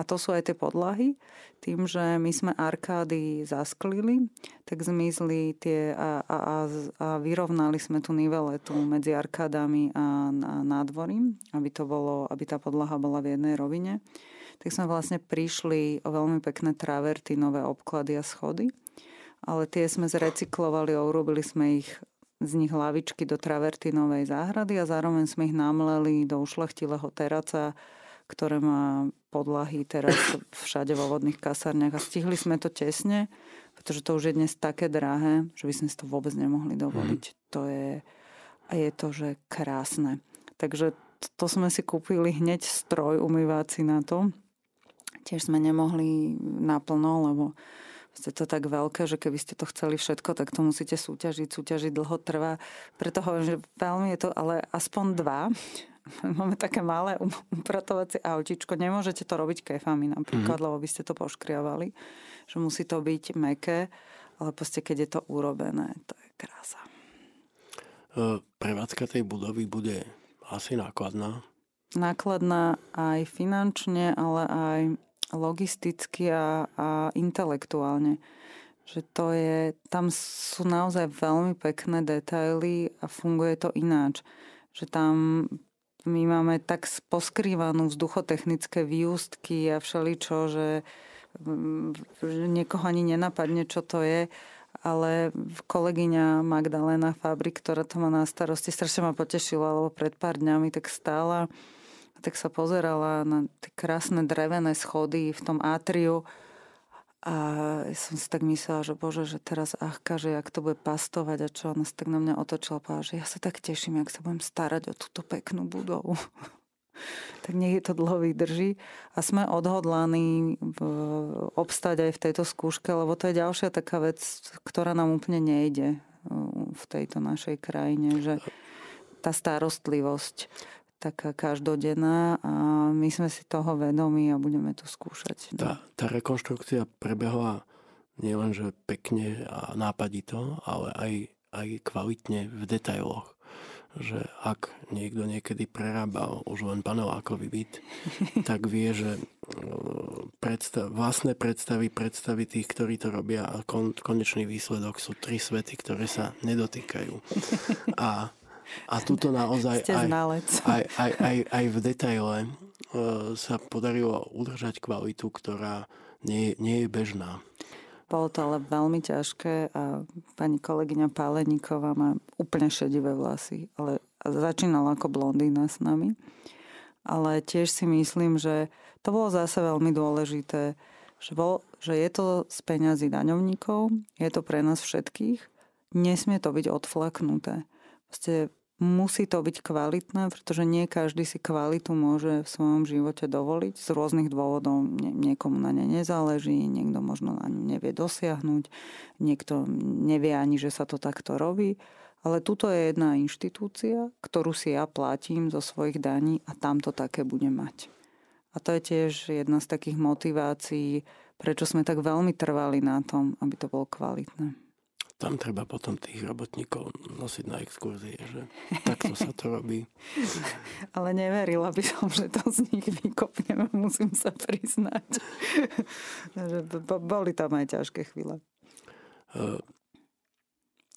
A to sú aj tie podlahy. Tým, že my sme arkády zasklili, tak zmizli tie a, a, a, a vyrovnali sme tú niveletu medzi arkádami a, a nádvorím, aby, to bolo, aby tá podlaha bola v jednej rovine tak sme vlastne prišli o veľmi pekné traverty, nové obklady a schody. Ale tie sme zrecyklovali a urobili sme ich z nich lavičky do travertinovej záhrady a zároveň sme ich namleli do ušlachtilého teraca, ktoré má podlahy teraz všade vo vodných kasárniach a stihli sme to tesne, pretože to už je dnes také drahé, že by sme si to vôbec nemohli dovoliť. Mm. To je, a je to, že krásne. Takže to sme si kúpili hneď stroj umývací na to tiež sme nemohli naplno, lebo je to tak veľké, že keby ste to chceli všetko, tak to musíte súťažiť. Súťažiť dlho trvá. Preto hovorím, že veľmi je to, ale aspoň dva. Máme také malé um, upratovacie autičko. Nemôžete to robiť kefami napríklad, mm-hmm. lebo by ste to poškriavali. Že musí to byť meké, ale proste keď je to urobené, to je krása. E, prevádzka tej budovy bude asi nákladná. Nákladná aj finančne, ale aj logisticky a, a intelektuálne. Že to je, tam sú naozaj veľmi pekné detaily a funguje to ináč. Že tam my máme tak poskrývanú vzduchotechnické výustky a všeličo, že, že niekoho ani nenapadne, čo to je ale kolegyňa Magdalena Fabrik, ktorá to má na starosti, strašne ma potešila, lebo pred pár dňami tak stála tak sa pozerala na tie krásne drevené schody v tom átriu a som si tak myslela, že bože, že teraz Achka, že jak to bude pastovať a čo, ona sa tak na mňa otočila a povedala, že ja sa tak teším, jak sa budem starať o túto peknú budovu. tak nech je to dlho vydrží. A sme odhodlaní obstať aj v tejto skúške, lebo to je ďalšia taká vec, ktorá nám úplne nejde v tejto našej krajine, že tá starostlivosť taká každodenná a my sme si toho vedomi a budeme to skúšať. No. Tá, tá rekonštrukcia prebehla nielenže pekne a nápadito, ale aj, aj kvalitne v detailoch. Že ak niekto niekedy prerábal už len panelákový byt, tak vie, že e, predstav, vlastné predstavy, predstavy tých, ktorí to robia a kon, konečný výsledok sú tri svety, ktoré sa nedotýkajú. A a tuto naozaj aj, aj, aj, aj, aj v detaile e, sa podarilo udržať kvalitu, ktorá nie, nie je bežná. Bolo to ale veľmi ťažké a pani kolegyňa Páleníková má úplne šedivé vlasy, ale začínala ako blondína s nami. Ale tiež si myslím, že to bolo zase veľmi dôležité, že, bol, že je to z peňazí daňovníkov, je to pre nás všetkých, nesmie to byť odflaknuté. Proste musí to byť kvalitné, pretože nie každý si kvalitu môže v svojom živote dovoliť z rôznych dôvodov. Nie, niekomu na ne nezáleží, niekto možno na ňu nevie dosiahnuť, niekto nevie ani, že sa to takto robí. Ale tuto je jedna inštitúcia, ktorú si ja platím zo svojich daní a tam to také bude mať. A to je tiež jedna z takých motivácií, prečo sme tak veľmi trvali na tom, aby to bolo kvalitné tam treba potom tých robotníkov nosiť na exkurzie, že takto sa to robí. Ale neverila by som, že to z nich vykopneme, musím sa priznať. boli tam aj ťažké chvíle. Uh,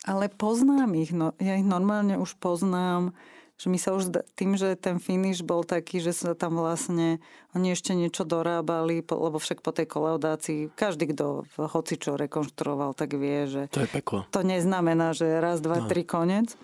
Ale poznám ich, no, ja ich normálne už poznám že my sa už tým, že ten finish bol taký, že sa tam vlastne oni ešte niečo dorábali, lebo však po tej kolaudácii každý, kto hoci čo rekonštruoval, tak vie, že to je peklo. To neznamená, že raz, dva, no. tri, konec.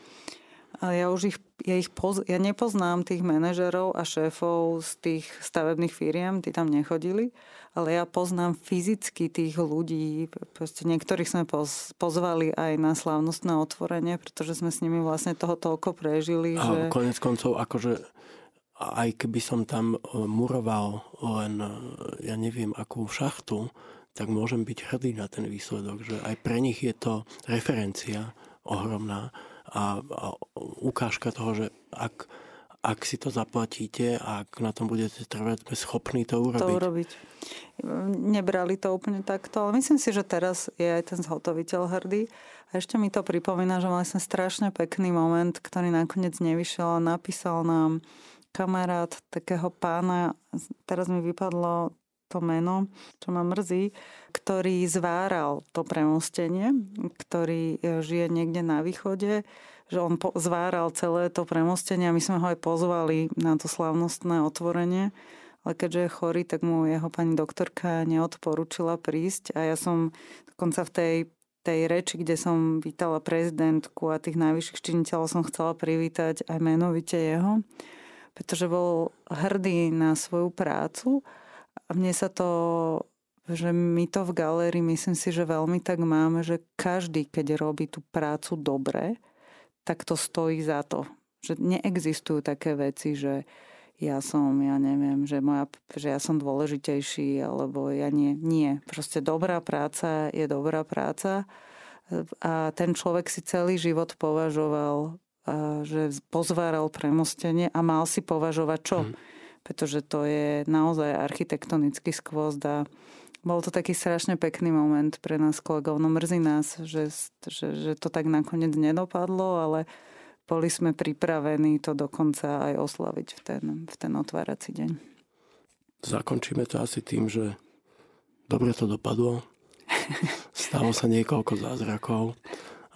Ale ja už ich, ja ich poz, ja nepoznám tých manažerov a šéfov z tých stavebných firiem, tí tam nechodili, ale ja poznám fyzicky tých ľudí. Proste niektorých sme poz, pozvali aj na slávnostné otvorenie, pretože sme s nimi vlastne toho toľko prežili. A že... konec koncov, akože aj keby som tam e, muroval len, e, ja neviem, akú šachtu, tak môžem byť hrdý na ten výsledok, že aj pre nich je to referencia ohromná a, a ukážka toho, že ak, ak si to zaplatíte a ak na tom budete trvať, sme schopní to urobiť. To urobiť. Nebrali to úplne takto, ale myslím si, že teraz je aj ten zhotoviteľ hrdý. A ešte mi to pripomína, že mali sme strašne pekný moment, ktorý nakoniec nevyšiel a napísal nám kamarát takého pána, teraz mi vypadlo to meno, čo ma mrzí, ktorý zváral to premostenie, ktorý e, žije niekde na východe, že on zváral celé to premostenie a my sme ho aj pozvali na to slavnostné otvorenie, ale keďže je chorý, tak mu jeho pani doktorka neodporúčila prísť a ja som dokonca v tej tej reči, kde som vítala prezidentku a tých najvyšších činiteľov som chcela privítať aj menovite jeho, pretože bol hrdý na svoju prácu a mne sa to, že my to v galérii myslím si, že veľmi tak máme, že každý, keď robí tú prácu dobre, tak to stojí za to. Že neexistujú také veci, že ja som, ja neviem, že, moja, že ja som dôležitejší, alebo ja nie. Nie. Proste dobrá práca je dobrá práca a ten človek si celý život považoval, že pozváral premostenie a mal si považovať čo? Hmm pretože to je naozaj architektonický skvost a bol to taký strašne pekný moment pre nás kolegov. No mrzí nás, že, že, že to tak nakoniec nedopadlo, ale boli sme pripravení to dokonca aj oslaviť v ten, v ten otvárací deň. Zakončíme to asi tým, že dobre to dopadlo. Stalo sa niekoľko zázrakov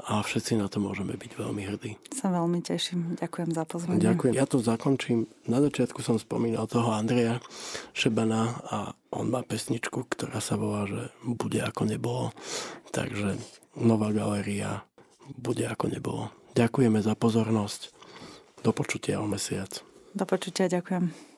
a všetci na to môžeme byť veľmi hrdí. Sa veľmi teším. Ďakujem za pozvanie. Ďakujem. Ja to zakončím. Na začiatku som spomínal toho Andreja Šebana a on má pesničku, ktorá sa volá, že bude ako nebolo. Takže nová galéria bude ako nebolo. Ďakujeme za pozornosť. Do počutia o mesiac. Do počutia, ďakujem.